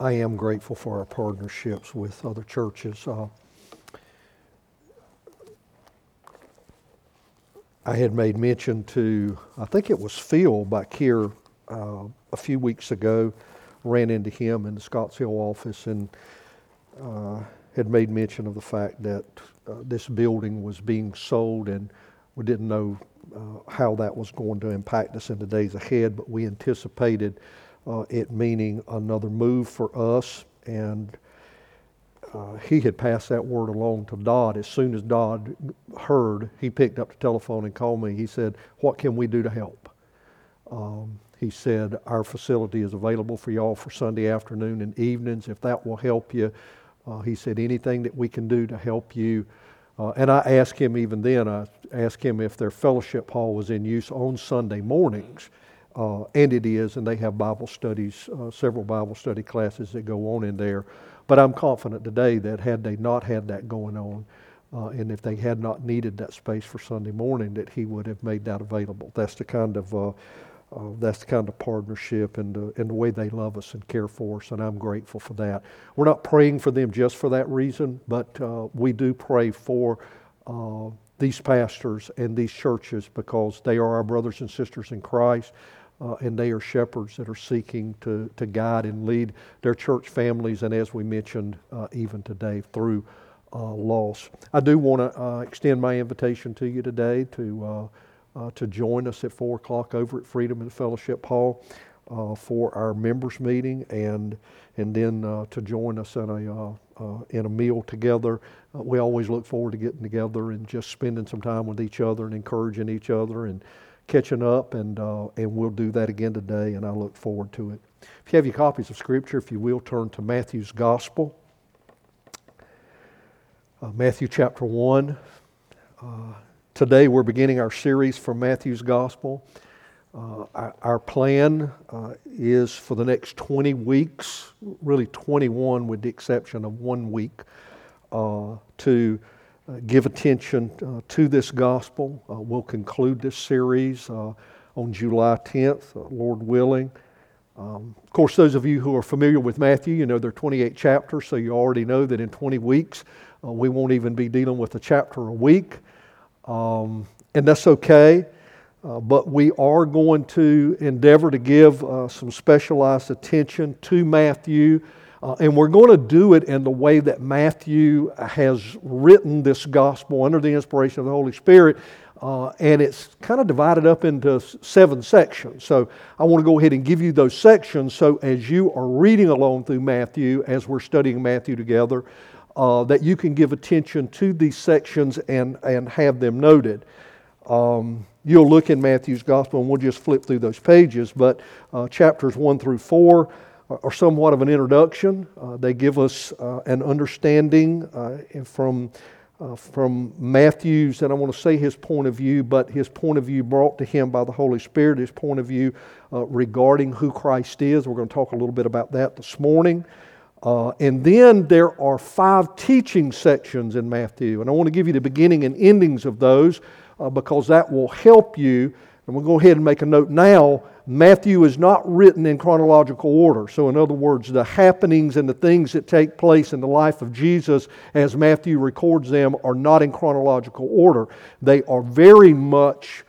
I am grateful for our partnerships with other churches. Uh, I had made mention to, I think it was Phil back here uh, a few weeks ago, ran into him in the Scotts Hill office and uh, had made mention of the fact that uh, this building was being sold and we didn't know uh, how that was going to impact us in the days ahead, but we anticipated uh, it meaning another move for us and uh, he had passed that word along to Dodd. As soon as Dodd heard, he picked up the telephone and called me. He said, What can we do to help? Um, he said, Our facility is available for y'all for Sunday afternoon and evenings. If that will help you, uh, he said, anything that we can do to help you. Uh, and I asked him even then, I asked him if their fellowship hall was in use on Sunday mornings. Uh, and it is, and they have Bible studies, uh, several Bible study classes that go on in there. But I'm confident today that had they not had that going on, uh, and if they had not needed that space for Sunday morning, that he would have made that available. That's the kind of uh, uh, that's the kind of partnership and the, and the way they love us and care for us, and I'm grateful for that. We're not praying for them just for that reason, but uh, we do pray for these pastors and these churches because they are our brothers and sisters in Christ uh, and they are shepherds that are seeking to, to guide and lead their church families, and as we mentioned, uh, even today through uh, loss. I do want to uh, extend my invitation to you today to, uh, uh, to join us at 4 o'clock over at Freedom and Fellowship Hall for our members' meeting and, and then to join us in a, in a meal together. we always look forward to getting together and just spending some time with each other and encouraging each other and catching up, and, uh, and we'll do that again today, and I look forward to it. If you have your copies of Scripture, if you will, turn to Matthew's Gospel, uh, Matthew chapter 1. Uh, today we're beginning our series from Matthew's Gospel. Uh, our, our, plan uh, is for the next 20 weeks, really 21 with the exception of one week, uh, to give attention uh, to this gospel. Uh, we'll conclude this series on July 10th, Lord willing. Um, of course, those of you who are familiar with Matthew, you know there are 28 chapters, so you already know that in 20 weeks uh, we won't even be dealing with a chapter a week. Um, and that's okay, uh, but we are going to endeavor to give uh, some specialized attention to Matthew uh, and we're going to do it in the way that Matthew has written this gospel under the inspiration of the Holy Spirit. Uh, and it's kind of divided up into seven sections. So I want to go ahead and give you those sections so as you are reading along through Matthew, as we're studying Matthew together, uh, that you can give attention to these sections and, and have them noted. Um, you'll look in Matthew's gospel, and we'll just flip through those pages, but uh, chapters 1 through 4 are somewhat of an introduction. Uh, they give us uh, an understanding uh, from, uh, from Matthew's, and I want to say his point of view, but his point of view brought to him by the Holy Spirit, his point of view uh, regarding who Christ is. We're going to talk a little bit about that this morning. Uh, and then there are five teaching sections in Matthew, and I want to give you the beginning and endings of those because that will help you. And we'll go ahead and make a note now Matthew is not written in chronological order. So, in other words, the happenings and the things that take place in the life of Jesus as Matthew records them are not in chronological order. They are very much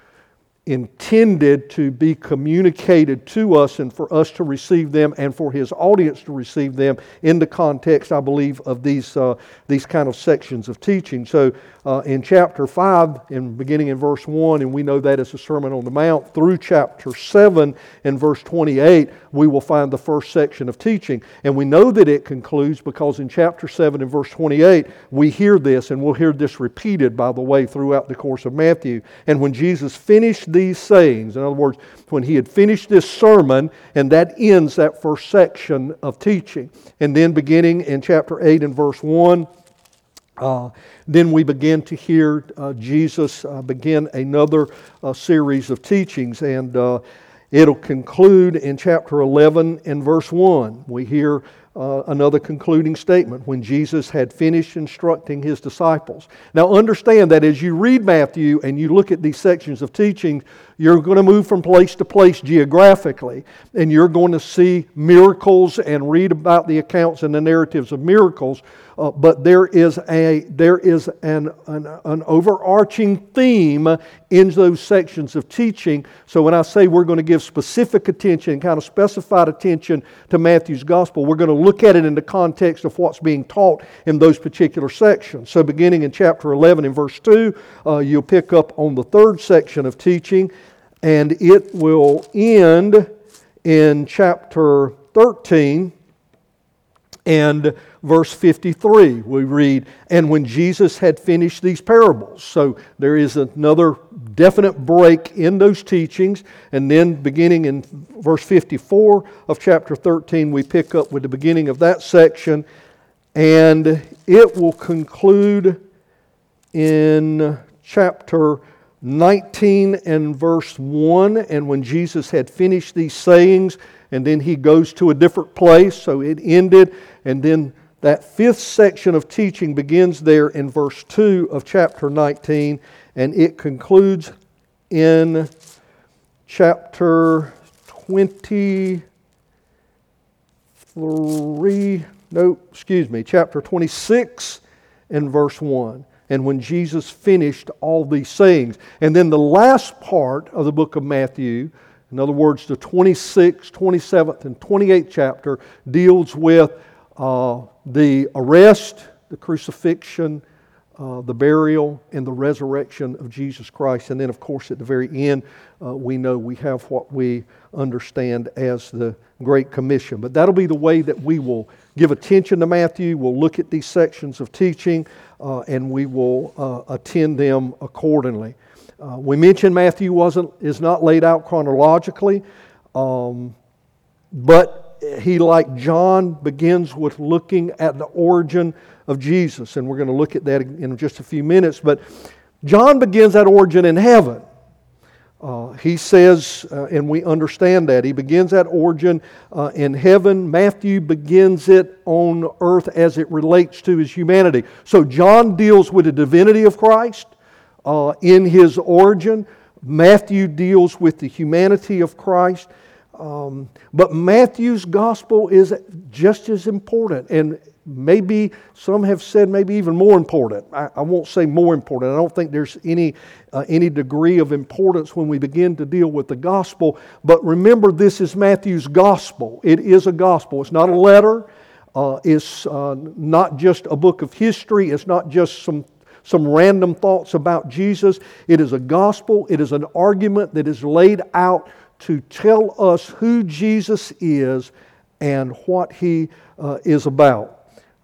intended to be communicated to us and for us to receive them and for his audience to receive them in the context, I believe, of these, uh, these kind of sections of teaching. So uh, in chapter 5, in beginning in verse 1, and we know that as the Sermon on the Mount, through chapter 7 and verse 28, we will find the first section of teaching. And we know that it concludes because in chapter 7 and verse 28, we hear this, and we'll hear this repeated, by the way, throughout the course of Matthew. And when Jesus finished these sayings, in other words, when he had finished this sermon, and that ends that first section of teaching. And then beginning in chapter 8 and verse 1, uh, then we begin to hear uh, Jesus uh, begin another uh, series of teachings, and uh, it'll conclude in chapter 11 and verse 1. We hear uh, another concluding statement when Jesus had finished instructing his disciples. Now, understand that as you read Matthew and you look at these sections of teaching, you're going to move from place to place geographically, and you're going to see miracles and read about the accounts and the narratives of miracles. Uh, but there is, a, there is an, an, an overarching theme in those sections of teaching. So when I say we're going to give specific attention, kind of specified attention to Matthew's gospel, we're going to look at it in the context of what's being taught in those particular sections. So beginning in chapter 11 in verse 2, uh, you'll pick up on the third section of teaching, and it will end in chapter 13 and verse 53, we read, And when Jesus had finished these parables. So there is another definite break in those teachings. And then beginning in verse 54 of chapter 13, we pick up with the beginning of that section. And it will conclude in chapter 19 and verse 1. And when Jesus had finished these sayings, and then he goes to a different place. So it ended, and then that fifth section of teaching begins there in verse 2 of chapter 19, and it concludes in chapter 23. No, excuse me, chapter 26 and verse 1. And when Jesus finished all these sayings. And then the last part of the book of Matthew, in other words, the 26th, 27th, and 28th chapter, deals with uh, the arrest, the crucifixion, uh, the burial, and the resurrection of Jesus Christ. And then, of course, at the very end, uh, we know we have what we understand as the Great Commission. But that'll be the way that we will give attention to Matthew. We'll look at these sections of teaching and we will uh, attend them accordingly. Uh, we mentioned Matthew wasn't, is not laid out chronologically, um, but he, like John, begins with looking at the origin of Jesus. And we're going to look at that in just a few minutes. But John begins that origin in heaven. Uh, he says, uh, and we understand that, he begins that origin uh, in heaven. Matthew begins it on earth as it relates to his humanity. So John deals with the divinity of Christ uh, in his origin. Matthew deals with the humanity of Christ. Um, but Matthew's gospel is just as important, and maybe some have said maybe even more important. I, I won't say more important. I don't think there's any, uh, any degree of importance when we begin to deal with the gospel. But remember, this is Matthew's gospel. It is a gospel, it's not a letter, uh, it's uh, not just a book of history, it's not just some some random thoughts about Jesus. It is a gospel, it is an argument that is laid out to tell us who Jesus is and what he uh, is about.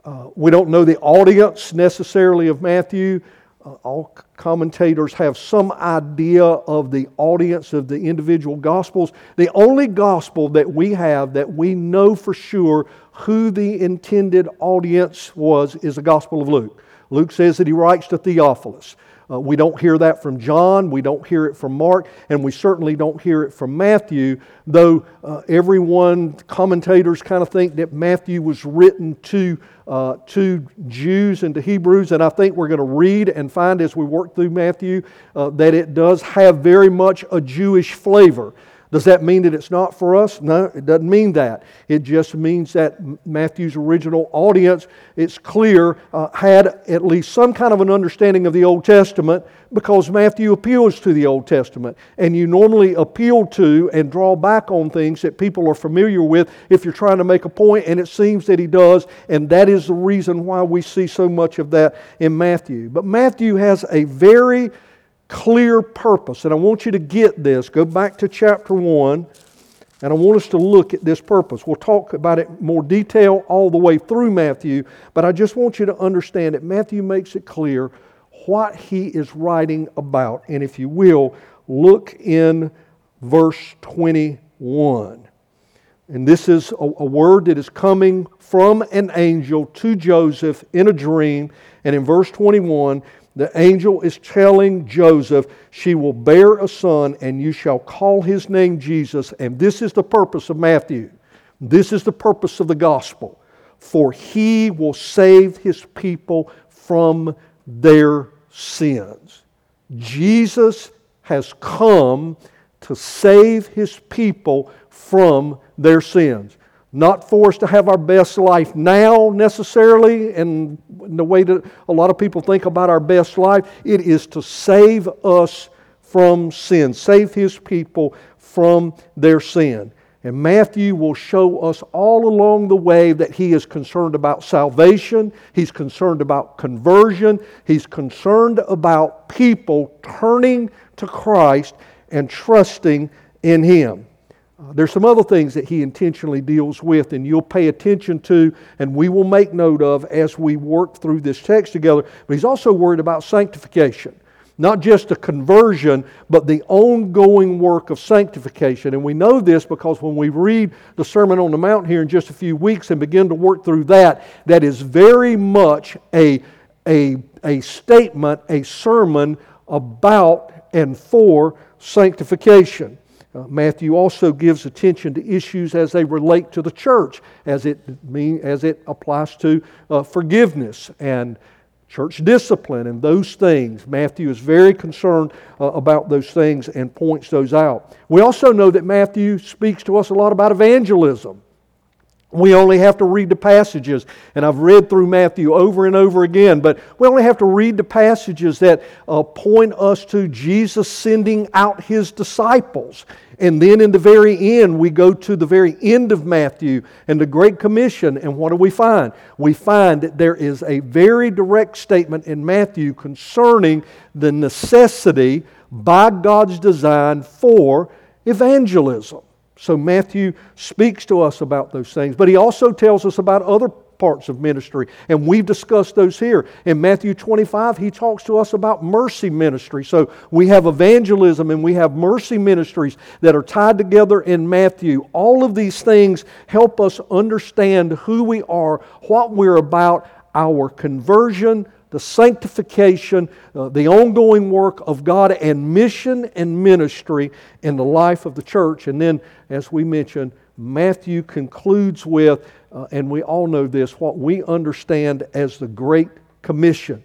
Uh, we don't know the audience necessarily of Matthew. Uh, all commentators have some idea of the audience of the individual gospels. The only gospel that we have that we know for sure who the intended audience was is the Gospel of Luke. Luke says that he writes to Theophilus. Uh, we don't hear that from John, we don't hear it from Mark, and we certainly don't hear it from Matthew, though uh, everyone, commentators kind of think that Matthew was written to, uh, to Jews and to Hebrews, and I think we're going to read and find as we work through Matthew uh, that it does have very much a Jewish flavor. Does that mean that it's not for us? No, it doesn't mean that. It just means that Matthew's original audience, it's clear, uh, had at least some kind of an understanding of the Old Testament because Matthew appeals to the Old Testament. And you normally appeal to and draw back on things that people are familiar with if you're trying to make a point, and it seems that he does, and that is the reason why we see so much of that in Matthew. But Matthew has a very clear purpose. And I want you to get this. Go back to chapter 1, and I want us to look at this purpose. We'll talk about it more detail all the way through Matthew, but I just want you to understand that Matthew makes it clear what he is writing about. And if you will, look in verse 21. And this is a, a, word that is coming from an angel to Joseph in a dream. And in verse 21, the angel is telling Joseph, She will bear a son, and you shall call his name Jesus. And this is the purpose of Matthew. This is the purpose of the gospel. for he will save his people from their sins. Jesus has come to save his people from their sins. Not for us to have our best life now necessarily, and the way that a lot of people think about our best life. It is to save us from sin, save his people from their sin. And Matthew will show us all along the way that he is concerned about salvation, he's concerned about conversion, he's concerned about people turning to Christ and trusting in him. Uh, there's some other things that he intentionally deals with, and you'll pay attention to, and we will make note of as we work through this text together. But he's also worried about sanctification. Not just a conversion, but the ongoing work of sanctification. And we know this because when we read the Sermon on the Mount here in just a few weeks and begin to work through that, that is very much a, a, a statement, a sermon about and for sanctification. Uh, Matthew also gives attention to issues as they relate to the church, as it, mean, as it applies to uh, forgiveness and church discipline and those things. Matthew is very concerned uh, about those things and points those out. We also know that Matthew speaks to us a lot about evangelism. We only have to read the passages, and I've read through Matthew over and over again, but we only have to read the passages that uh, point us to Jesus sending out his disciples. And then in the very end, we go to the very end of Matthew and the Great Commission, and what do we find? We find that there is a very direct statement in Matthew concerning the necessity by God's design for evangelism. So Matthew speaks to us about those things, but he also tells us about other parts of ministry, and we've discussed those here. In Matthew 25, he talks to us about mercy ministry. So we have evangelism and we have mercy ministries that are tied together in Matthew. All of these things help us understand who we are, what we're about, our conversion, the sanctification, uh, the ongoing work of God, and mission and ministry in the life of the church. And then, as we mentioned, Matthew concludes with, uh, and we all know this, what we understand as the Great Commission.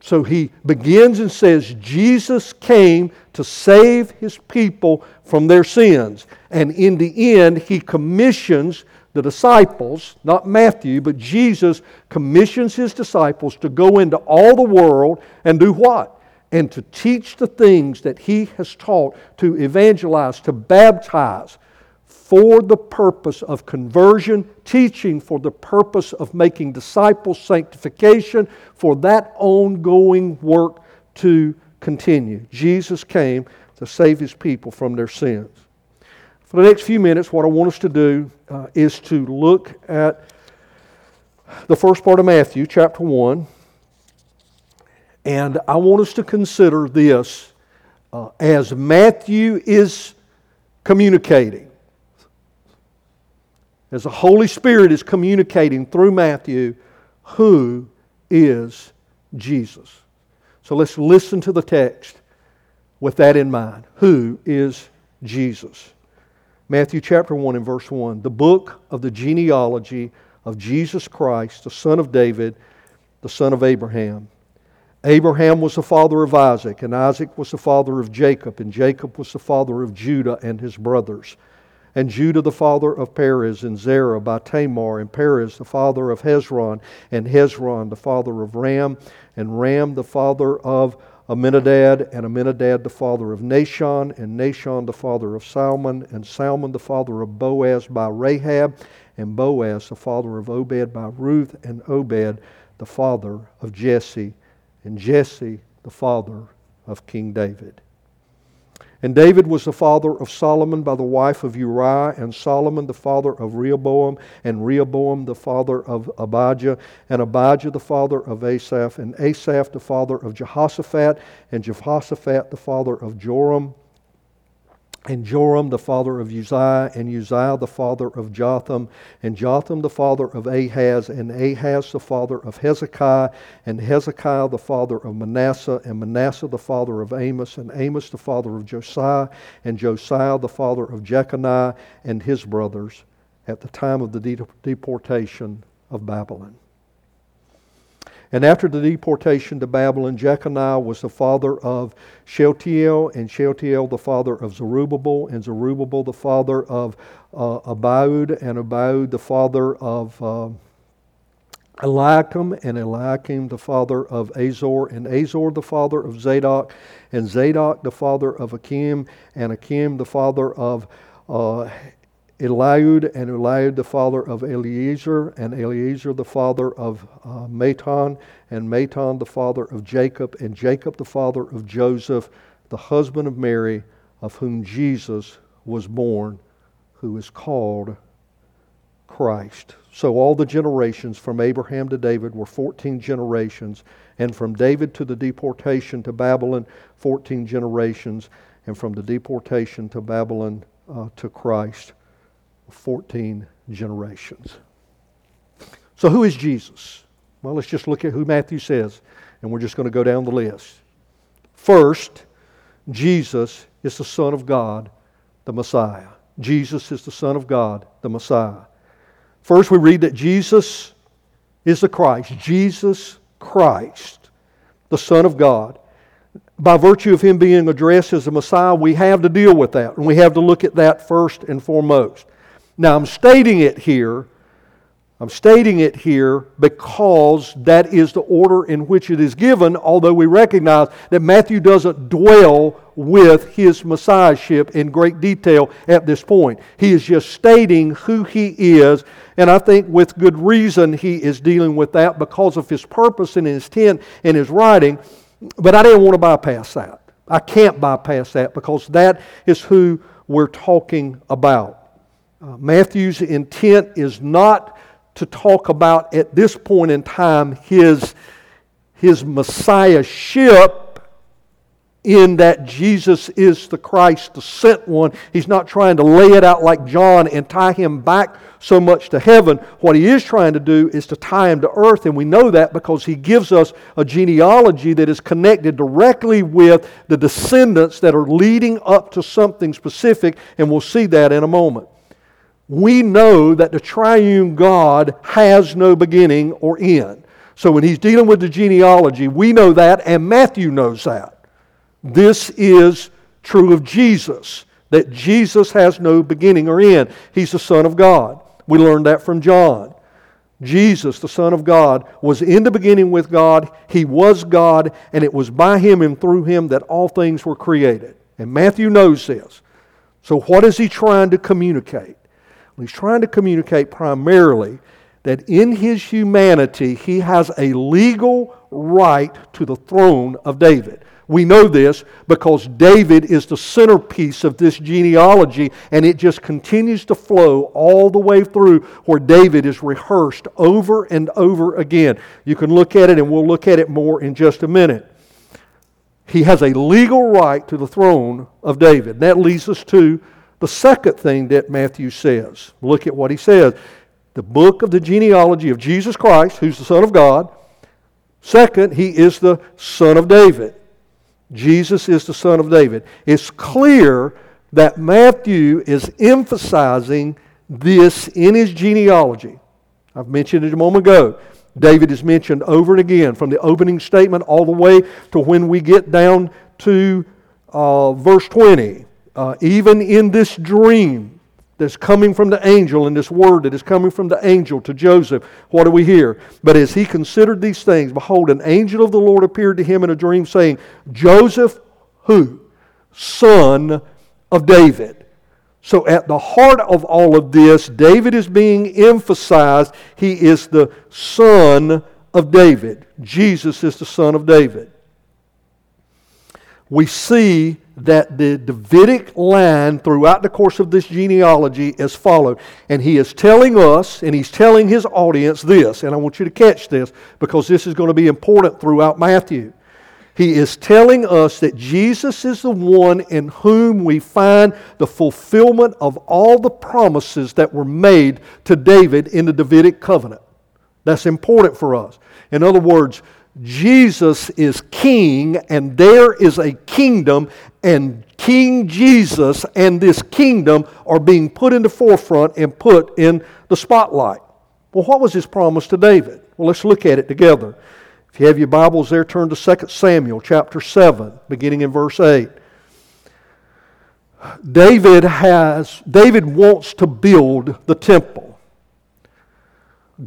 So he begins and says, Jesus came to save his people from their sins. And in the end, he commissions the disciples, not Matthew, but Jesus commissions his disciples to go into all the world and do what? And to teach the things that he has taught, to evangelize, to baptize for the purpose of conversion, teaching for the purpose of making disciples, sanctification, for that ongoing work to continue. Jesus came to save his people from their sins. For the next few minutes, what I want us to do uh, is to look at the first part of Matthew, chapter 1. And I want us to consider this uh, as Matthew is communicating, as the Holy Spirit is communicating through Matthew, who is Jesus. So let's listen to the text with that in mind. Who is Jesus? Matthew chapter 1 and verse 1. The book of the genealogy of Jesus Christ, the son of David, the son of Abraham. Abraham was the father of Isaac, and Isaac was the father of Jacob, and Jacob was the father of Judah and his brothers. And Judah the father of Perez, and Zerah by Tamar, and Perez the father of Hezron, and Hezron the father of Ram, and Ram the father of Amminadab, and Amminadab the father of Nahshon, and Nahshon the father of Salmon, and Salmon the father of Boaz by Rahab, and Boaz the father of Obed by Ruth, and Obed the father of Jesse, and Jesse the father of King David. And David was the father of Solomon by the wife of Uriah, and Solomon the father of Rehoboam, and Rehoboam the father of Abijah, and Abijah the father of Asaph, and Asaph the father of Jehoshaphat, and Jehoshaphat the father of Joram, and Joram the father of Uzziah, and Uzziah the father of Jotham, and Jotham the father of Ahaz, and Ahaz the father of Hezekiah, and Hezekiah the father of Manasseh, and Manasseh the father of Amos, and Amos the father of Josiah, and Josiah the father of Jeconiah and his brothers at the time of the deportation of Babylon. And after the deportation to Babylon, Jeconiah was the father of Shealtiel, and Shealtiel the father of Zerubbabel, and Zerubbabel the father of uh, Abiud, and Abiud the father of uh, Eliakim, and Eliakim the father of Azor, and Azor the father of Zadok, and Zadok the father of Achim, and Achim the father of uh, Eliud, and Eliud the father of Eleazar, and Eleazar the father of uh, Matthan, and Matthan the father of Jacob, and Jacob the father of Joseph, the husband of Mary, of whom Jesus was born, who is called Christ. So all the generations from Abraham to David were 14 generations, and from David to the deportation to Babylon, 14 generations, and from the deportation to Babylon uh, to Christ, 14 generations. So, who is Jesus? Well, let's just look at who Matthew says, and we're just going to go down the list. First, Jesus is the Son of God, the Messiah. Jesus is the Son of God, the Messiah. First, we read that Jesus is the Christ. Jesus Christ, the Son of God. By virtue of him being addressed as the Messiah, we have to deal with that, and we have to look at that first and foremost. Now, I'm stating it here. I'm stating it here because that is the order in which it is given, although we recognize that Matthew doesn't dwell with his messiahship in great detail at this point. He is just stating who he is, and I think with good reason he is dealing with that because of his purpose and his intent in his writing. But I didn't want to bypass that. I can't bypass that because that is who we're talking about. Uh, Matthew's intent is not to talk about at this point in time his, his messiahship in that Jesus is the Christ, the sent one. He's not trying to lay it out like John and tie him back so much to heaven. What he is trying to do is to tie him to earth, and we know that because he gives us a genealogy that is connected directly with the descendants that are leading up to something specific, and we'll see that in a moment we know that the triune God has no beginning or end. So when he's dealing with the genealogy, we know that, and Matthew knows that. This is true of Jesus, that Jesus has no beginning or end. He's the Son of God. We learned that from John. Jesus, the Son of God, was in the beginning with God. He was God, and it was by him and through him that all things were created. And Matthew knows this. So, what is he trying to communicate? He's trying to communicate primarily that in his humanity, he has a legal right to the throne of David. We know this because David is the centerpiece of this genealogy, and it just continues to flow all the way through where David is rehearsed over and over again. You can look at it, and we'll look at it more in just a minute. He has a legal right to the throne of David. And that leads us to the second thing that Matthew says, look at what he says. The book of the genealogy of Jesus Christ, who's the Son of God. Second, he is the Son of David. Jesus is the Son of David. It's clear that Matthew is emphasizing this in his genealogy. I've mentioned it a moment ago. David is mentioned over and again from the opening statement all the way to when we get down to uh, verse 20 uh, even in this dream that's coming from the angel, and this word that is coming from the angel to Joseph, what do we hear? But as he considered these things, behold, an angel of the Lord appeared to him in a dream, saying, Joseph, who? Son of David. So, at the heart of all of this, David is being emphasized. He is the son of David. Jesus is the son of David. We see that the Davidic line throughout the course of this genealogy is followed. And he is telling us, and he's telling his audience this, and I want you to catch this because this is going to be important throughout Matthew. He is telling us that Jesus is the one in whom we find the fulfillment of all the promises that were made to David in the Davidic covenant. That's important for us. In other words, Jesus is king, and there is a kingdom, and King Jesus and this kingdom are being put in the forefront and put in the spotlight. Well, what was his promise to David? Well, let's look at it together. If you have your Bibles there, turn to 2 Samuel chapter 7, beginning in verse 8. David has David wants to build the temple.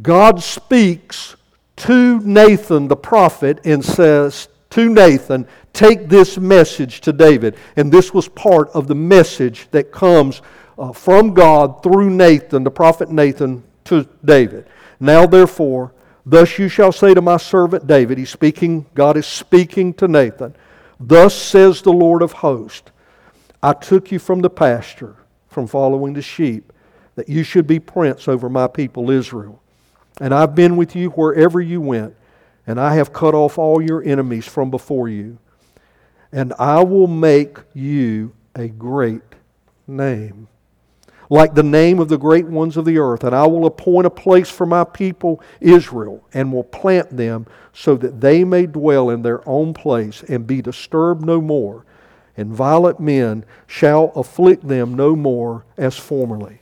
God speaks to Nathan the prophet and says to Nathan, Take this message to David. And this was part of the message that comes uh, from God through Nathan, the prophet Nathan, to David. Now, therefore, thus you shall say to my servant David, he's speaking, God is speaking to Nathan, Thus says the Lord of hosts, I took you from the pasture, from following the sheep, that you should be prince over my people Israel. And I've been with you wherever you went, and I have cut off all your enemies from before you. And I will make you a great name like the name of the great ones of the earth. And I will appoint a place for my people Israel, and will plant them so that they may dwell in their own place and be disturbed no more. And violent men shall afflict them no more as formerly.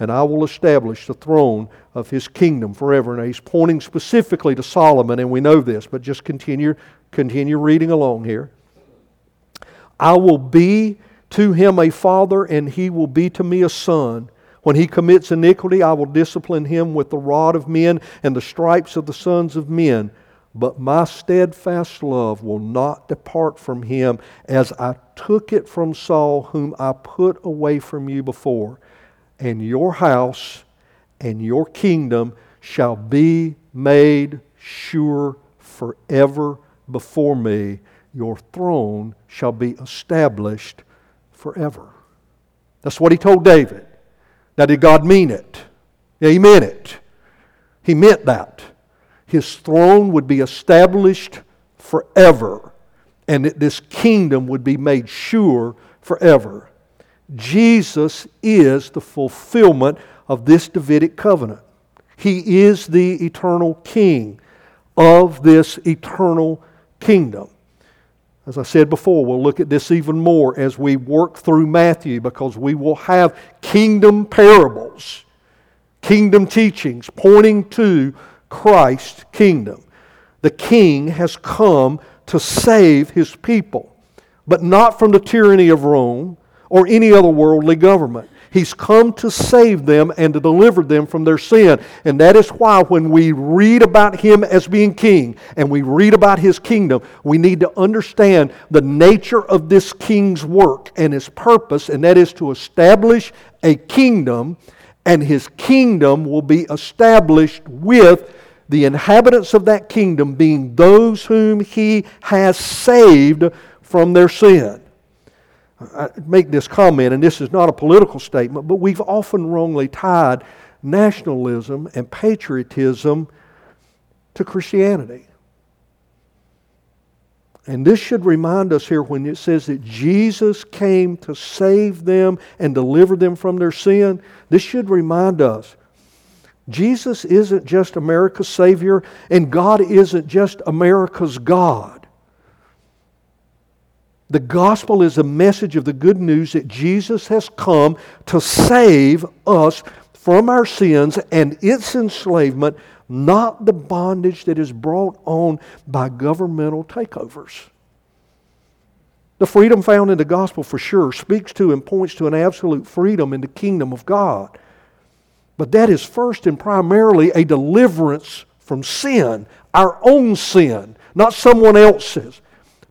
and I will establish the throne of his kingdom forever. And he's pointing specifically to Solomon, and we know this, but just continue, continue reading along here. I will be to him a father, and he will be to me a son. When he commits iniquity, I will discipline him with the rod of men and the stripes of the sons of men. But my steadfast love will not depart from him, as I took it from Saul, whom I put away from you before. And your house and your kingdom shall be made sure forever before me. Your throne shall be established forever. That's what he told David. Now, did God mean it? Yeah, He meant it. He meant that. His throne would be established forever, and that this kingdom would be made sure forever. Jesus is the fulfillment of this Davidic covenant. He is the eternal king of this eternal kingdom. As I said before, we'll look at this even more as we work through Matthew because we will have kingdom parables, kingdom teachings pointing to Christ's kingdom. The king has come to save his people, but not from the tyranny of Rome or any other worldly government. He's come to save them and to deliver them from their sin. And that is why when we read about him as being king and we read about his kingdom, we need to understand the nature of this king's work and his purpose, and that is to establish a kingdom, and his kingdom will be established with the inhabitants of that kingdom being those whom he has saved from their sin. I make this comment, and this is not a political statement, but we've often wrongly tied nationalism and patriotism to Christianity. And this should remind us here when it says that Jesus came to save them and deliver them from their sin. This should remind us Jesus isn't just America's Savior, and God isn't just America's God. The gospel is a message of the good news that Jesus has come to save us from our sins and its enslavement, not the bondage that is brought on by governmental takeovers. The freedom found in the gospel, for sure, speaks to and points to an absolute freedom in the kingdom of God. But that is first and primarily a deliverance from sin, our own sin, not someone else's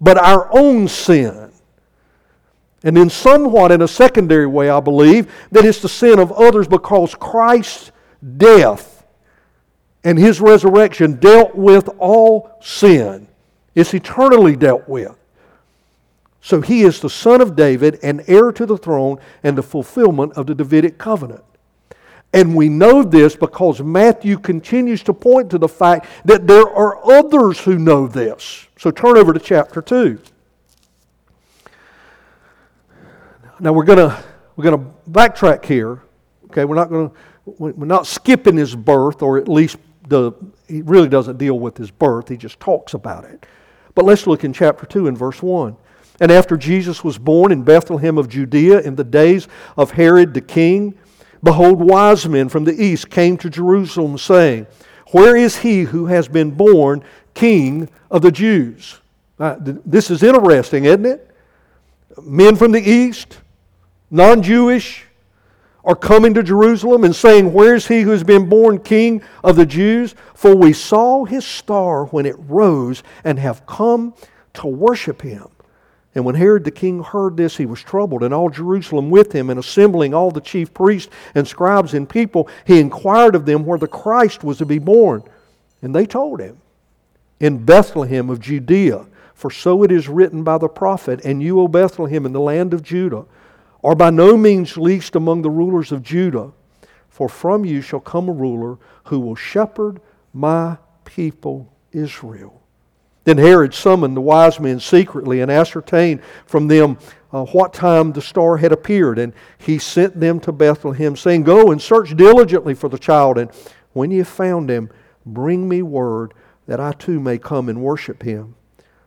but our own sin. And then, somewhat in a secondary way, I believe, that it's the sin of others because Christ's death and his resurrection dealt with all sin. It's eternally dealt with. So he is the son of David and heir to the throne and the fulfillment of the Davidic covenant. And we know this because Matthew continues to point to the fact that there are others who know this. So turn over to chapter 2. Now we're going to we're going to backtrack here. Okay, we're not going to we're not skipping his birth or at least the he really doesn't deal with his birth. He just talks about it. But let's look in chapter 2 and verse 1. And after Jesus was born in Bethlehem of Judea in the days of Herod the king, behold, wise men from the east came to Jerusalem, saying, Where is he who has been born king of the Jews? Uh, this is interesting, isn't it? Men from the east, non Jewish, are coming to Jerusalem and saying, Where's he who has been born king of the Jews? For we saw his star when it rose and have come to worship him. And when Herod the king heard this, he was troubled, and all Jerusalem with him, and assembling all the chief priests and scribes and people, he inquired of them where the Christ was to be born. And they told him, In Bethlehem of Judea, for so it is written by the prophet, And you, O Bethlehem, in the land of Judah, are by no means least among the rulers of Judah, for from you shall come a ruler who will shepherd my people Israel. Then Herod summoned the wise men secretly and ascertained from them uh, what time the star had appeared. And he sent them to Bethlehem, saying, Go and search diligently for the child, and when ye have found him, bring me word that I too may come and worship him.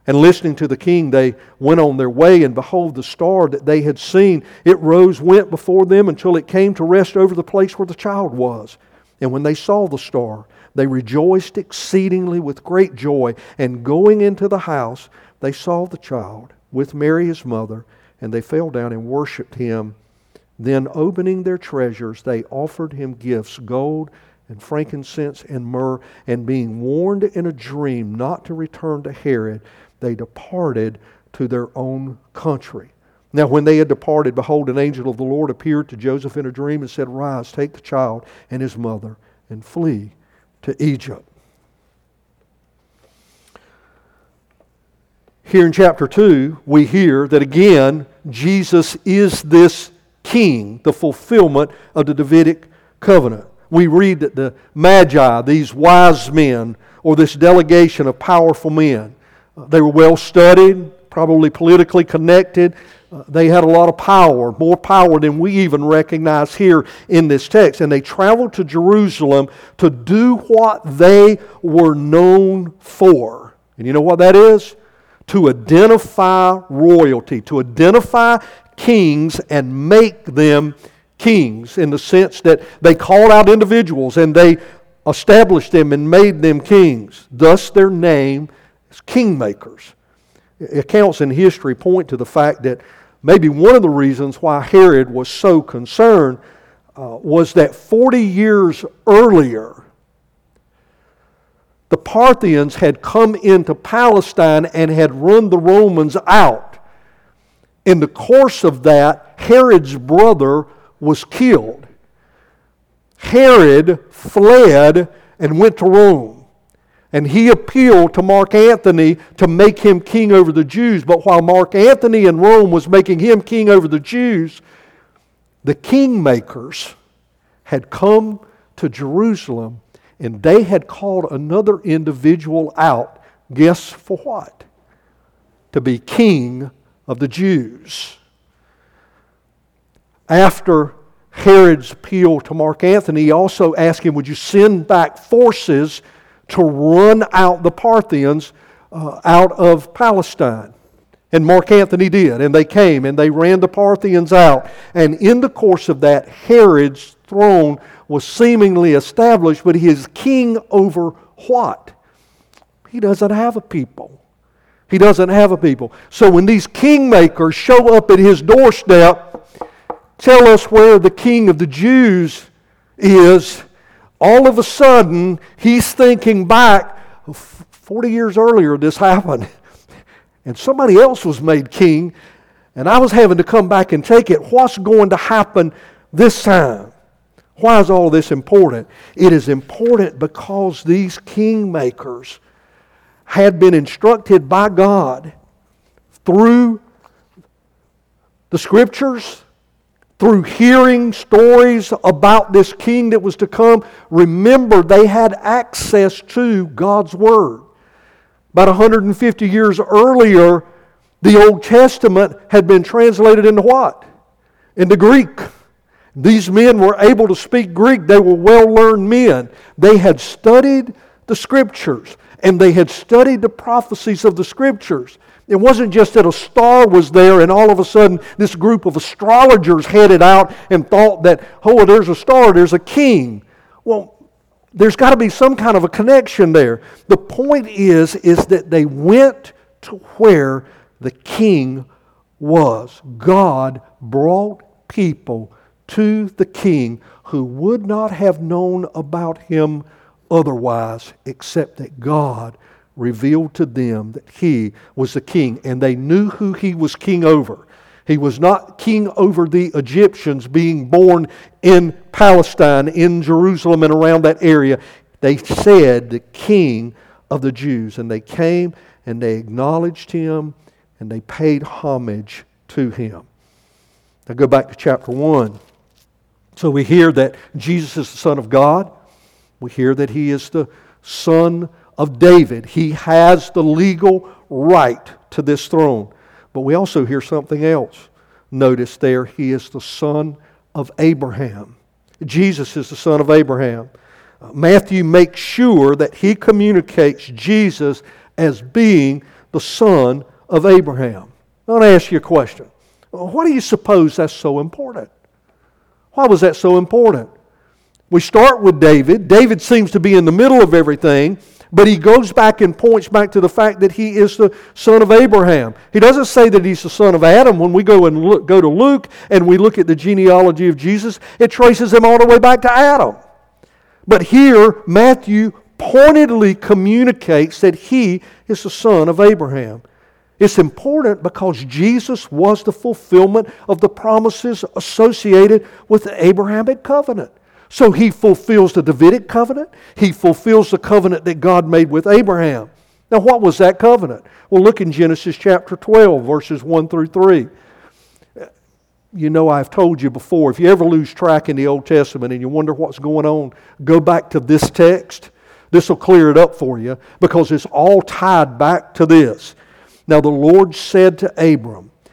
And listening to the king, they went on their way, and behold, the star that they had seen, it rose, went before them until it came to rest over the place where the child was. And when they saw the star, they rejoiced exceedingly with great joy. And going into the house, they saw the child with Mary his mother, and they fell down and worshipped him. Then, opening their treasures, they offered him gifts gold and frankincense and myrrh. And being warned in a dream not to return to Herod, they departed to their own country. Now, when they had departed, behold, an angel of the Lord appeared to Joseph in a dream and said, Rise, take the child and his mother, and flee to Egypt. Here in chapter 2, we hear that again, Jesus is this king, the fulfillment of the Davidic covenant. We read that the Magi, these wise men, or this delegation of powerful men, they were well studied, probably politically connected. Uh, they had a lot of power, more power than we even recognize here in this text. And they traveled to Jerusalem to do what they were known for. And you know what that is? To identify royalty, to identify kings and make them kings in the sense that they called out individuals and they established them and made them kings. Thus, their name as kingmakers. Accounts in history point to the fact that maybe one of the reasons why Herod was so concerned uh, was that 40 years earlier, the Parthians had come into Palestine and had run the Romans out. In the course of that, Herod's brother was killed. Herod fled and went to Rome. And he appealed to Mark Antony to make him king over the Jews. But while Mark Antony in Rome was making him king over the Jews, the kingmakers had come to Jerusalem and they had called another individual out. Guess for what? To be king of the Jews. After Herod's appeal to Mark Antony, he also asked him, Would you send back forces to run out the Parthians uh, out of Palestine. And Mark Antony did. And they came and they ran the Parthians out. And in the course of that, Herod's throne was seemingly established, but he is king over what? He doesn't have a people. He doesn't have a people. So when these kingmakers show up at his doorstep, tell us where the king of the Jews is, all of a sudden, he's thinking back 40 years earlier, this happened. And somebody else was made king, and I was having to come back and take it. What's going to happen this time? Why is all this important? It is important because these kingmakers had been instructed by God through the scriptures through hearing stories about this king that was to come, remember they had access to God's Word. About 150 years earlier, the Old Testament had been translated into what? Into Greek. These men were able to speak Greek. They were well learned men. They had studied the scriptures and they had studied the prophecies of the scriptures. It wasn't just that a star was there and all of a sudden this group of astrologers headed out and thought that, oh, there's a star, there's a king. Well, there's got to be some kind of a connection there. The point is, is that they went to where the king was. God brought people to the king who would not have known about him otherwise, except that God revealed to them that he was the king, and they knew who he was king over. He was not king over the Egyptians being born in Palestine, in Jerusalem, and around that area. They said the king of the Jews, and they came and they acknowledged him and they paid homage to him. Now go back to chapter 1. So we hear that Jesus is the Son of God. We hear that he is the Son of David. He has the legal right to this throne. But we also hear something else. Notice there, he is the son of Abraham. Jesus is the son of Abraham. Uh, Matthew makes sure that he communicates Jesus as being the son of Abraham. I want to ask you a question. Why do you suppose that's so important? Why was that so important? We start with David. David seems to be in the middle of everything, but he goes back and points back to the fact that he is the son of Abraham. He doesn't say that he's the son of Adam. When we go and look, go to Luke and we look at the genealogy of Jesus, it traces him all the way back to Adam. But here, Matthew pointedly communicates that he is the son of Abraham. It's important because Jesus was the fulfillment of the promises associated with the Abrahamic covenant. So he fulfills the Davidic covenant, he fulfills the covenant that God made with Abraham. Now, what was that covenant? Well, look in Genesis chapter 12, verses 1 through 3. You know, I've told you before, if you ever lose track in the Old Testament and you wonder what's going on, go back to this text. This will clear it up for you because it's all tied back to this. Now the Lord said to Abram,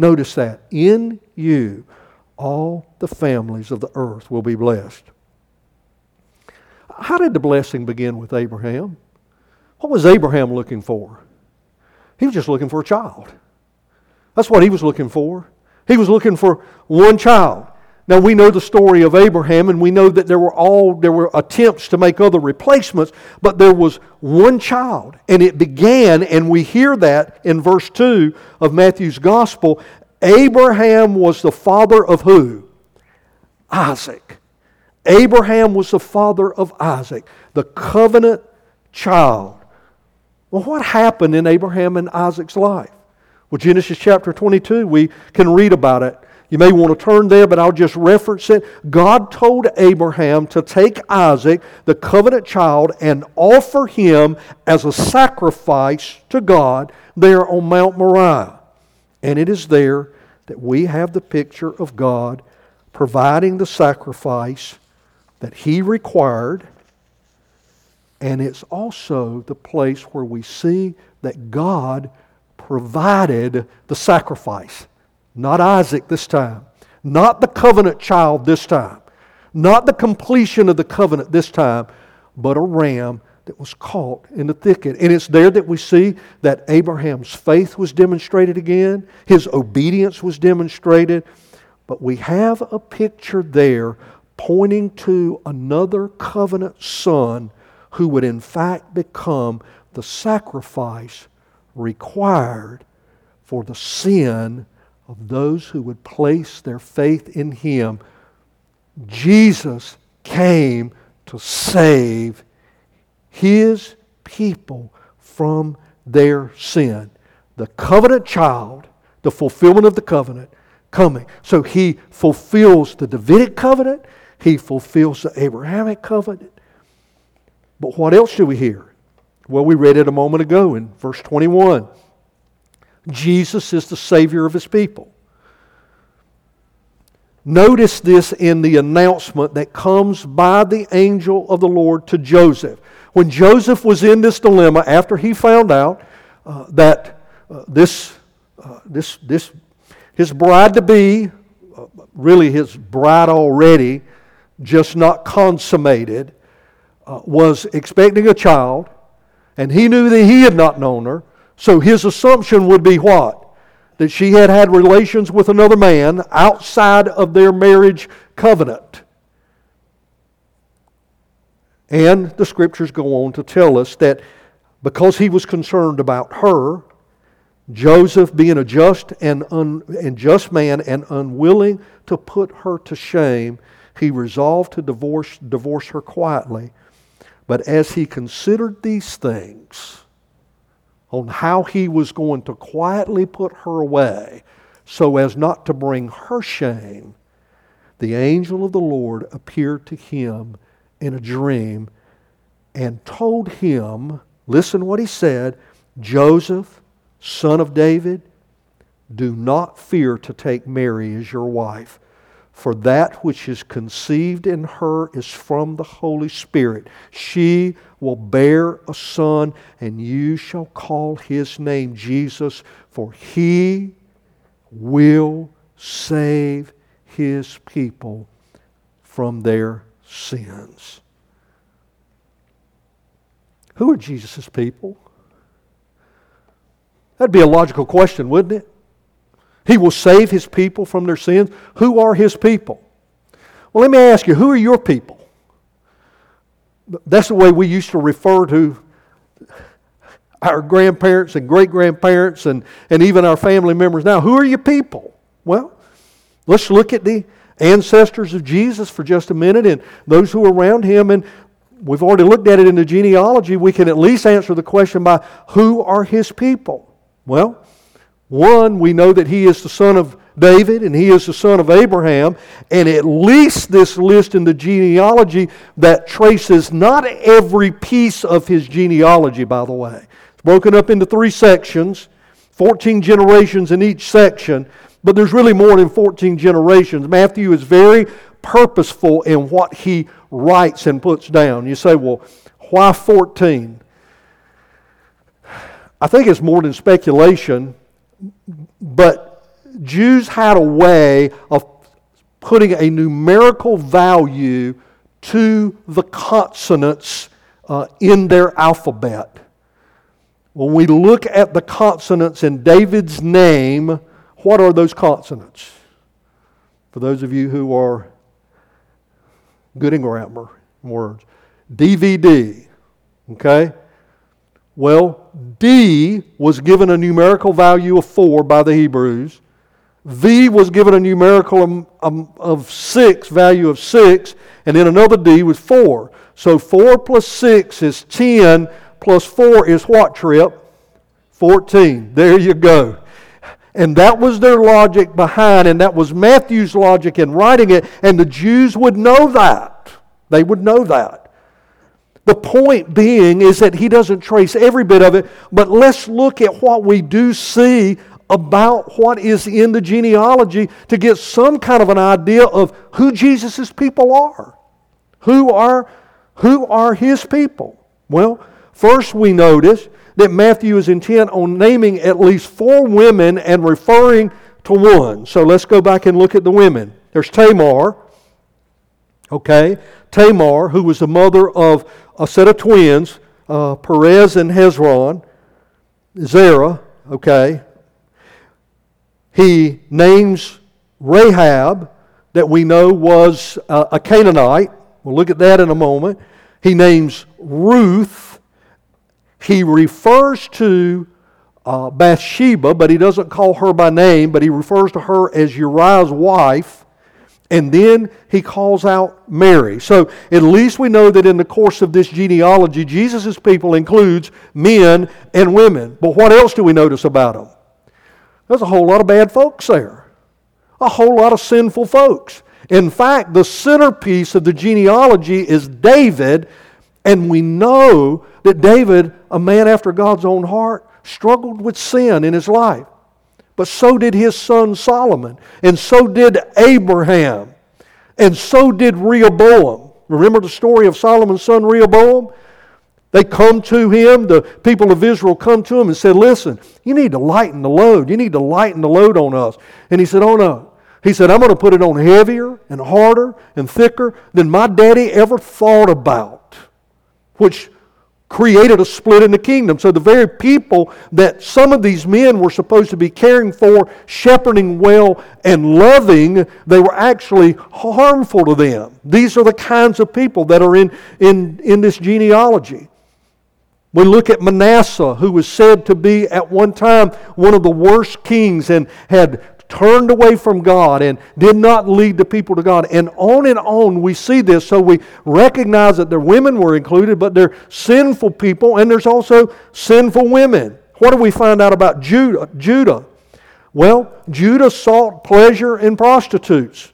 Notice that. In you, all the families of the earth will be blessed. How did the blessing begin with Abraham? What was Abraham looking for? He was just looking for a child. That's what he was looking for. He was looking for one child. Now we know the story of Abraham and we know that there were all there were attempts to make other replacements, but there was one child and it began and we hear that in verse 2 of Matthew's gospel, Abraham was the father of who? Isaac. Abraham was the father of Isaac, the covenant child. Well, what happened in Abraham and Isaac's life? Well, Genesis chapter 22, we can read about it. You may want to turn there, but I'll just reference it. God told Abraham to take Isaac, the covenant child, and offer him as a sacrifice to God there on Mount Moriah. And it is there that we have the picture of God providing the sacrifice that he required. And it's also the place where we see that God provided the sacrifice. Not Isaac this time. Not the covenant child this time. Not the completion of the covenant this time, but a ram that was caught in the thicket. And it's there that we see that Abraham's faith was demonstrated again, his obedience was demonstrated. But we have a picture there pointing to another covenant son who would in fact become the sacrifice required for the sin of those who would place their faith in him. Jesus came to save his people from their sin. The covenant child, the fulfillment of the covenant, coming. So he fulfills the Davidic covenant, he fulfills the Abrahamic covenant. But what else do we hear? Well, we read it a moment ago in verse 21. Jesus is the Savior of his people. Notice this in the announcement that comes by the angel of the Lord to Joseph. When Joseph was in this dilemma, after he found out uh, that uh, this, uh, this, this, his bride to be, uh, really his bride already, just not consummated, uh, was expecting a child, and he knew that he had not known her, so his assumption would be what? that she had had relations with another man outside of their marriage covenant. And the scriptures go on to tell us that because he was concerned about her, Joseph, being a just and, un, and just man and unwilling to put her to shame, he resolved to divorce, divorce her quietly. But as he considered these things, on how he was going to quietly put her away so as not to bring her shame, the angel of the Lord appeared to him in a dream and told him, listen what he said, Joseph, son of David, do not fear to take Mary as your wife for that which is conceived in her is from the Holy Spirit. She will bear a son, and you shall call his name Jesus, for he will save his people from their sins. Who are Jesus' people? That'd be a logical question, wouldn't it? He will save his people from their sins. Who are his people? Well, let me ask you, who are your people? That's the way we used to refer to our grandparents and great grandparents and, and even our family members now. Who are your people? Well, let's look at the ancestors of Jesus for just a minute and those who were around him. And we've already looked at it in the genealogy. We can at least answer the question by who are his people? Well, one, we know that he is the son of David and he is the son of Abraham, and at least this list in the genealogy that traces not every piece of his genealogy, by the way. It's broken up into three sections, 14 generations in each section, but there's really more than 14 generations. Matthew is very purposeful in what he writes and puts down. You say, well, why 14? I think it's more than speculation but Jews had a way of putting a numerical value to the consonants uh, in their alphabet. When we look at the consonants in David's name, what are those consonants? For those of you who are good in grammar words, DVD, okay? Well, D was given a numerical value of 4 by the Hebrews. V was given a numerical of 6, value of 6, and then another D was 4. So 4 plus 6 is 10, plus 4 is what trip? 14. There you go. And that was their logic behind, and that was Matthew's logic in writing it, and the Jews would know that. They would know that. The point being is that he doesn't trace every bit of it, but let's look at what we do see about what is in the genealogy to get some kind of an idea of who Jesus' people are. Who are, who are his people? Well, first we notice that Matthew is intent on naming at least four women and referring to one. So let's go back and look at the women. There's Tamar, okay? Tamar, who was the mother of a set of twins, uh, Perez and Hezron, Zerah, okay. He names Rahab, that we know was uh, a Canaanite. We'll look at that in a moment. He names Ruth. He refers to uh, Bathsheba, but he doesn't call her by name, but he refers to her as Uriah's wife. And then he calls out Mary. So at least we know that in the course of this genealogy, Jesus' people includes men and women. But what else do we notice about them? There's a whole lot of bad folks there. a whole lot of sinful folks. In fact, the centerpiece of the genealogy is David, and we know that David, a man after God's own heart, struggled with sin in his life. But so did his son Solomon, and so did Abraham, and so did Rehoboam. Remember the story of Solomon's son Rehoboam? They come to him, the people of Israel come to him and said, Listen, you need to lighten the load. You need to lighten the load on us. And he said, Oh no. He said, I'm going to put it on heavier and harder and thicker than my daddy ever thought about, which created a split in the kingdom. So the very people that some of these men were supposed to be caring for, shepherding well, and loving, they were actually harmful to them. These are the kinds of people that are in, in, in this genealogy. We look at Manasseh, who was said to be at one time one of the worst kings and had turned away from God and did not lead the people to God. And on and on we see this. So we recognize that their women were included, but they're sinful people, and there's also sinful women. What do we find out about Judah? Judah? Well, Judah sought pleasure in prostitutes.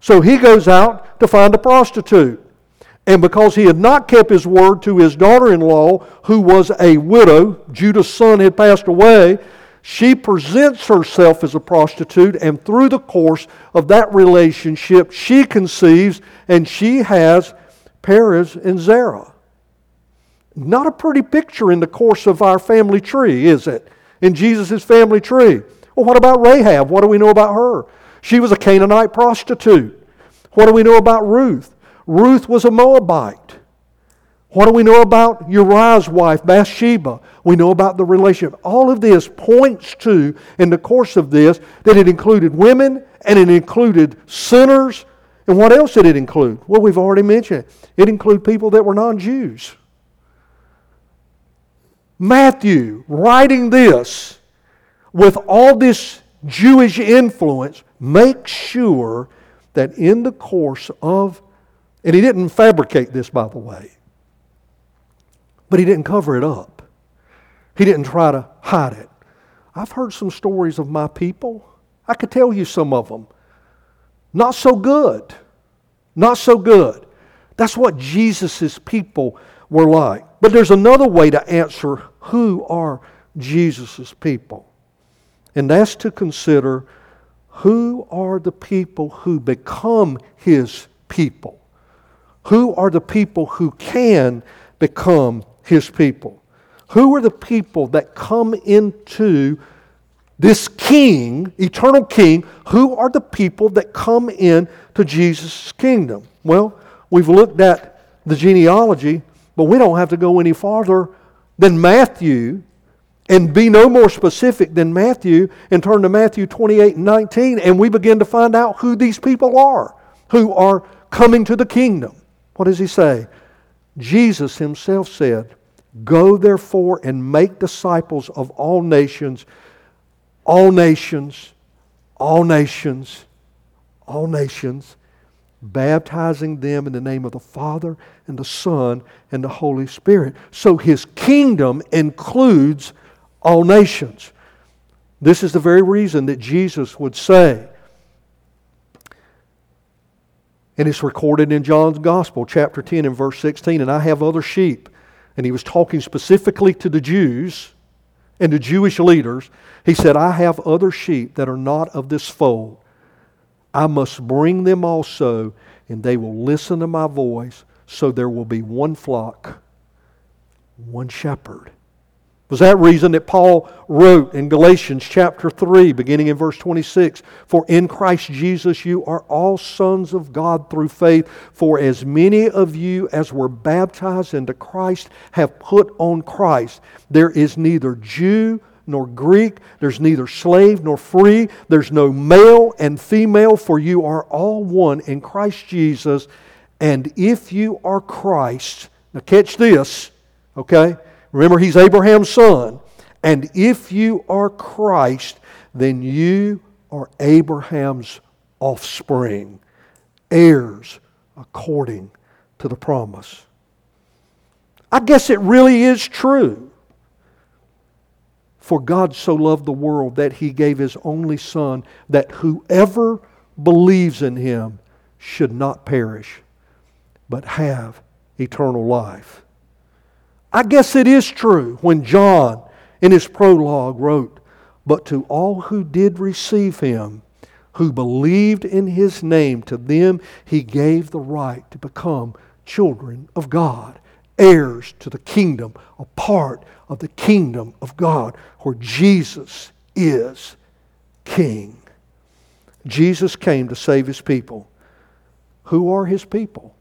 So he goes out to find a prostitute. And because he had not kept his word to his daughter in law, who was a widow, Judah's son had passed away, she presents herself as a prostitute, and through the course of that relationship, she conceives and she has Perez and Zerah. Not a pretty picture in the course of our family tree, is it? In Jesus' family tree. Well, what about Rahab? What do we know about her? She was a Canaanite prostitute. What do we know about Ruth? Ruth was a Moabite. What do we know about Uriah's wife, Bathsheba? We know about the relationship. All of this points to, in the course of this, that it included women and it included sinners. And what else did it include? Well, we've already mentioned it. It included people that were non Jews. Matthew, writing this with all this Jewish influence, makes sure that in the course of and he didn't fabricate this, by the way, but he didn't cover it up. He didn't try to hide it. I've heard some stories of my people. I could tell you some of them. Not so good. Not so good. That's what Jesus' people were like. But there's another way to answer who are Jesus' people. And that's to consider who are the people who become his people. Who are the people who can become his people? Who are the people that come into this king, eternal king? Who are the people that come in to Jesus' kingdom? Well, we've looked at the genealogy, but we don't have to go any farther than Matthew and be no more specific than Matthew and turn to Matthew 28 and 19, and we begin to find out who these people are who are coming to the kingdom. What does he say? Jesus himself said, Go therefore and make disciples of all nations, all nations, all nations, all nations, baptizing them in the name of the Father and the Son and the Holy Spirit. So his kingdom includes all nations. This is the very reason that Jesus would say, and it's recorded in John's Gospel, chapter 10 and verse 16. And I have other sheep. And he was talking specifically to the Jews and the Jewish leaders. He said, I have other sheep that are not of this fold. I must bring them also, and they will listen to my voice. So there will be one flock, one shepherd was that reason that Paul wrote in Galatians chapter 3, beginning in verse 26 For in Christ Jesus you are all sons of God through faith, for as many of you as were baptized into Christ have put on Christ. There is neither Jew nor Greek, there's neither slave nor free, there's no male and female, for you are all one in Christ Jesus. And if you are Christ, now catch this, okay? Remember, he's Abraham's son. And if you are Christ, then you are Abraham's offspring, heirs according to the promise. I guess it really is true. For God so loved the world that he gave his only Son, that whoever believes in him should not perish, but have eternal life. I guess it is true when John, in his prologue, wrote, But to all who did receive him, who believed in his name, to them he gave the right to become children of God, heirs to the kingdom, a part of the kingdom of God, where Jesus is king. Jesus came to save his people. Who are his people?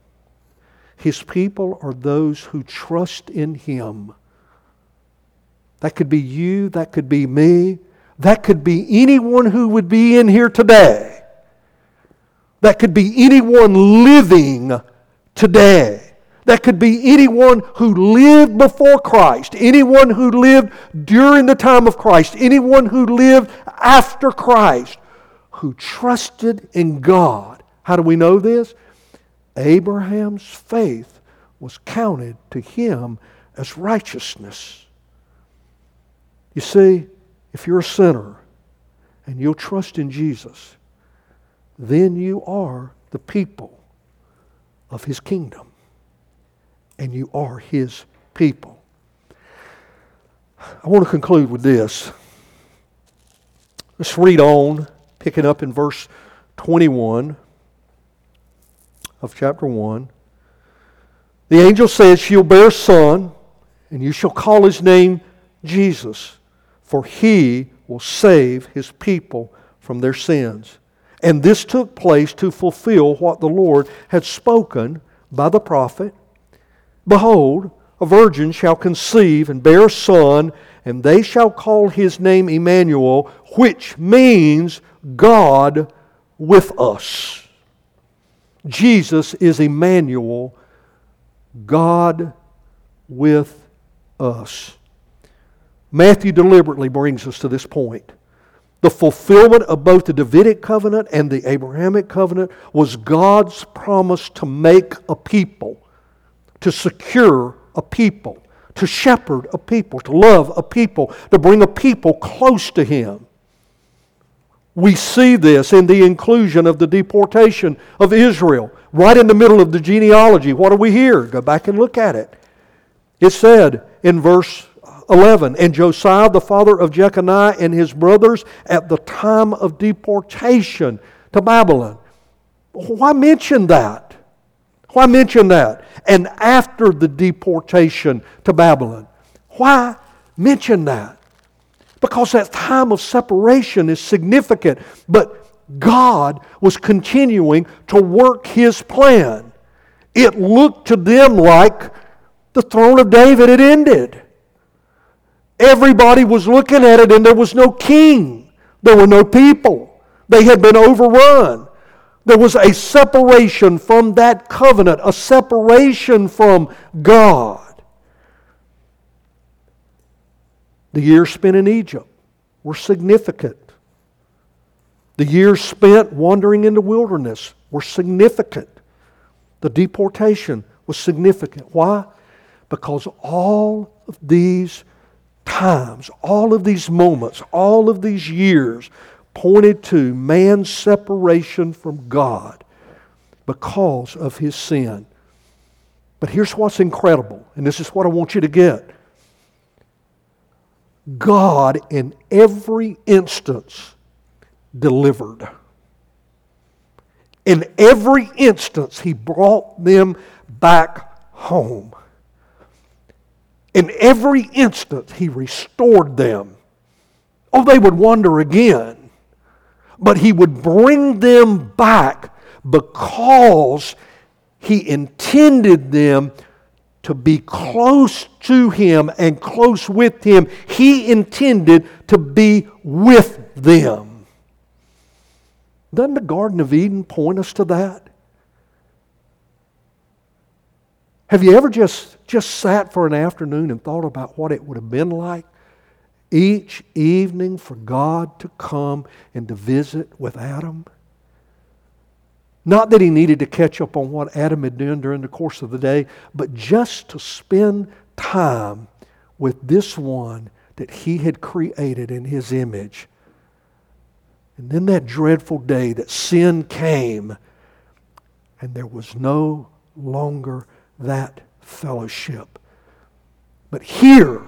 His people are those who trust in him. That could be you, that could be me, that could be anyone who would be in here today. That could be anyone living today. That could be anyone who lived before Christ, anyone who lived during the time of Christ, anyone who lived after Christ, who trusted in God. How do we know this? Abraham's faith was counted to him as righteousness. You see, if you're a sinner and you'll trust in Jesus, then you are the people of his kingdom and you are his people. I want to conclude with this. Let's read on, picking up in verse 21 of chapter 1. The angel says, She'll bear a son, and you shall call his name Jesus for he will save his people from their sins. And this took place to fulfill what the Lord had spoken by the prophet Behold, a virgin shall conceive and bear a son, and they shall call his name Emmanuel, which means God with us. Jesus is Emmanuel, God with us. Matthew deliberately brings us to this point. The fulfillment of both the Davidic covenant and the Abrahamic covenant was God's promise to make a people, to secure a people, to shepherd a people, to love a people, to bring a people close to Him. We see this in the inclusion of the deportation of Israel, right in the middle of the genealogy. What do we hear? Go back and look at it. It said in verse 11. And Josiah, the father of Jeconiah, and his brothers at the time of deportation to Babylon. Why mention that? Why mention that? And after the deportation to Babylon. Why mention that? Because that time of separation is significant. But God was continuing to work His plan. It looked to them like the throne of David had ended. Everybody was looking at it, and there was no king. There were no people. They had been overrun. There was a separation from that covenant, a separation from God. The years spent in Egypt were significant. The years spent wandering in the wilderness were significant. The deportation was significant. Why? Because all of these times, all of these moments, all of these years pointed to man's separation from God because of his sin. But here's what's incredible, and this is what I want you to get. God, in every instance, delivered. In every instance, He brought them back home. In every instance, he restored them. Oh, they would wander again, but he would bring them back because he intended them to be close to him and close with him. He intended to be with them. Doesn't the Garden of Eden point us to that? Have you ever just, just sat for an afternoon and thought about what it would have been like each evening for God to come and to visit with Adam? Not that he needed to catch up on what Adam had done during the course of the day, but just to spend time with this one that he had created in his image. And then that dreadful day that sin came, and there was no longer that fellowship. But here,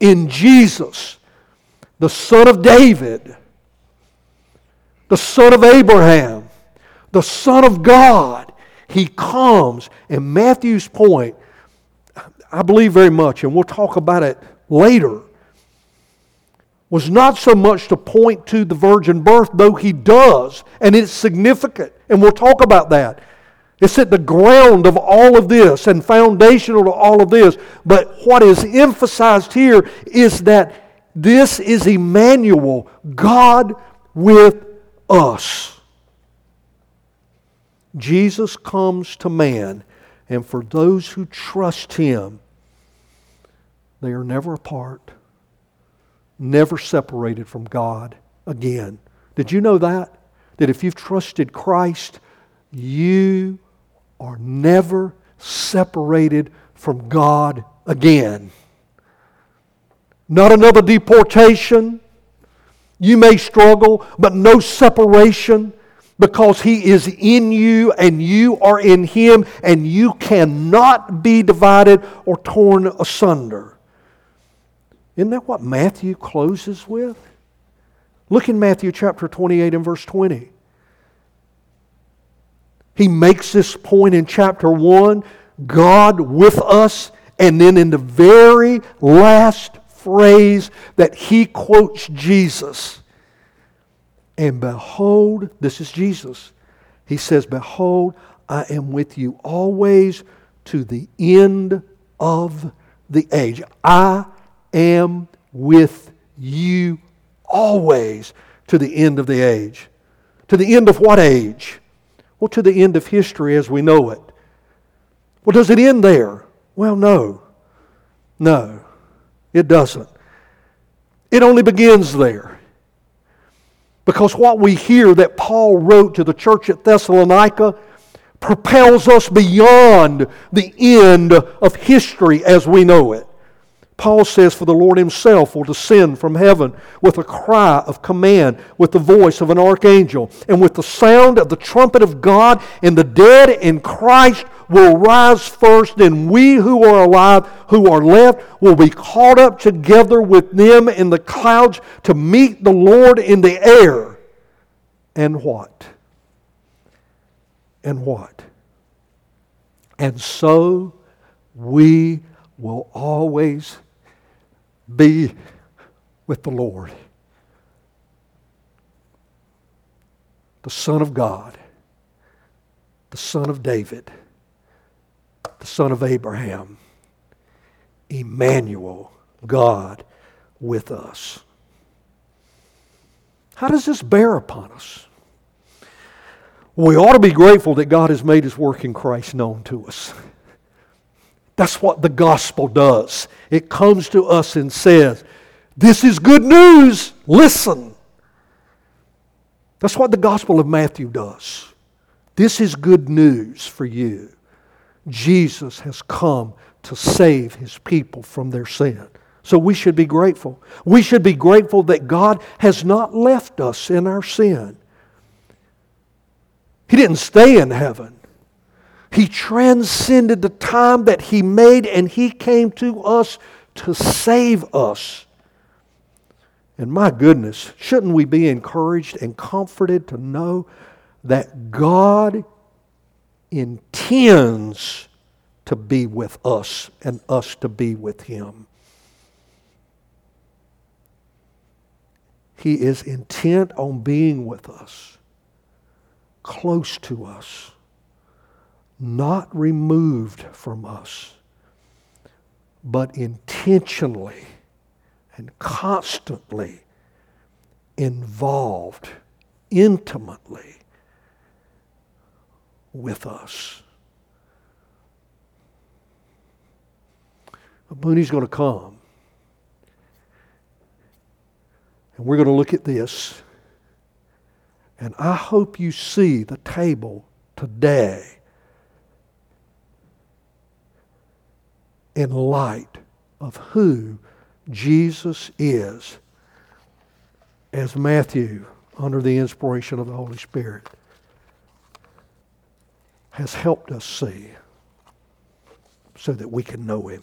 in Jesus, the Son of David, the Son of Abraham, the Son of God, he comes. And Matthew's point, I believe very much, and we'll talk about it later, was not so much to point to the virgin birth, though he does, and it's significant, and we'll talk about that. It's at the ground of all of this and foundational to all of this. But what is emphasized here is that this is Emmanuel, God with us. Jesus comes to man, and for those who trust him, they are never apart, never separated from God again. Did you know that? That if you've trusted Christ, you are never separated from God again. Not another deportation. You may struggle, but no separation because He is in you and you are in Him, and you cannot be divided or torn asunder. Isn't that what Matthew closes with? Look in Matthew chapter 28 and verse 20. He makes this point in chapter 1 God with us, and then in the very last phrase that he quotes Jesus. And behold, this is Jesus. He says, Behold, I am with you always to the end of the age. I am with you always to the end of the age. To the end of what age? Well, to the end of history as we know it. Well, does it end there? Well, no. No, it doesn't. It only begins there. Because what we hear that Paul wrote to the church at Thessalonica propels us beyond the end of history as we know it. Paul says, For the Lord himself will descend from heaven with a cry of command, with the voice of an archangel, and with the sound of the trumpet of God, and the dead in Christ will rise first, and we who are alive, who are left, will be caught up together with them in the clouds to meet the Lord in the air. And what? And what? And so we will always be with the Lord. The Son of God, the Son of David, the Son of Abraham, Emmanuel, God with us. How does this bear upon us? We ought to be grateful that God has made his work in Christ known to us. That's what the gospel does. It comes to us and says, This is good news. Listen. That's what the gospel of Matthew does. This is good news for you. Jesus has come to save his people from their sin. So we should be grateful. We should be grateful that God has not left us in our sin. He didn't stay in heaven. He transcended the time that He made and He came to us to save us. And my goodness, shouldn't we be encouraged and comforted to know that God intends to be with us and us to be with Him? He is intent on being with us, close to us not removed from us, but intentionally and constantly involved intimately with us. Mooney's going to come. And we're going to look at this. And I hope you see the table today in light of who Jesus is as Matthew, under the inspiration of the Holy Spirit, has helped us see so that we can know him.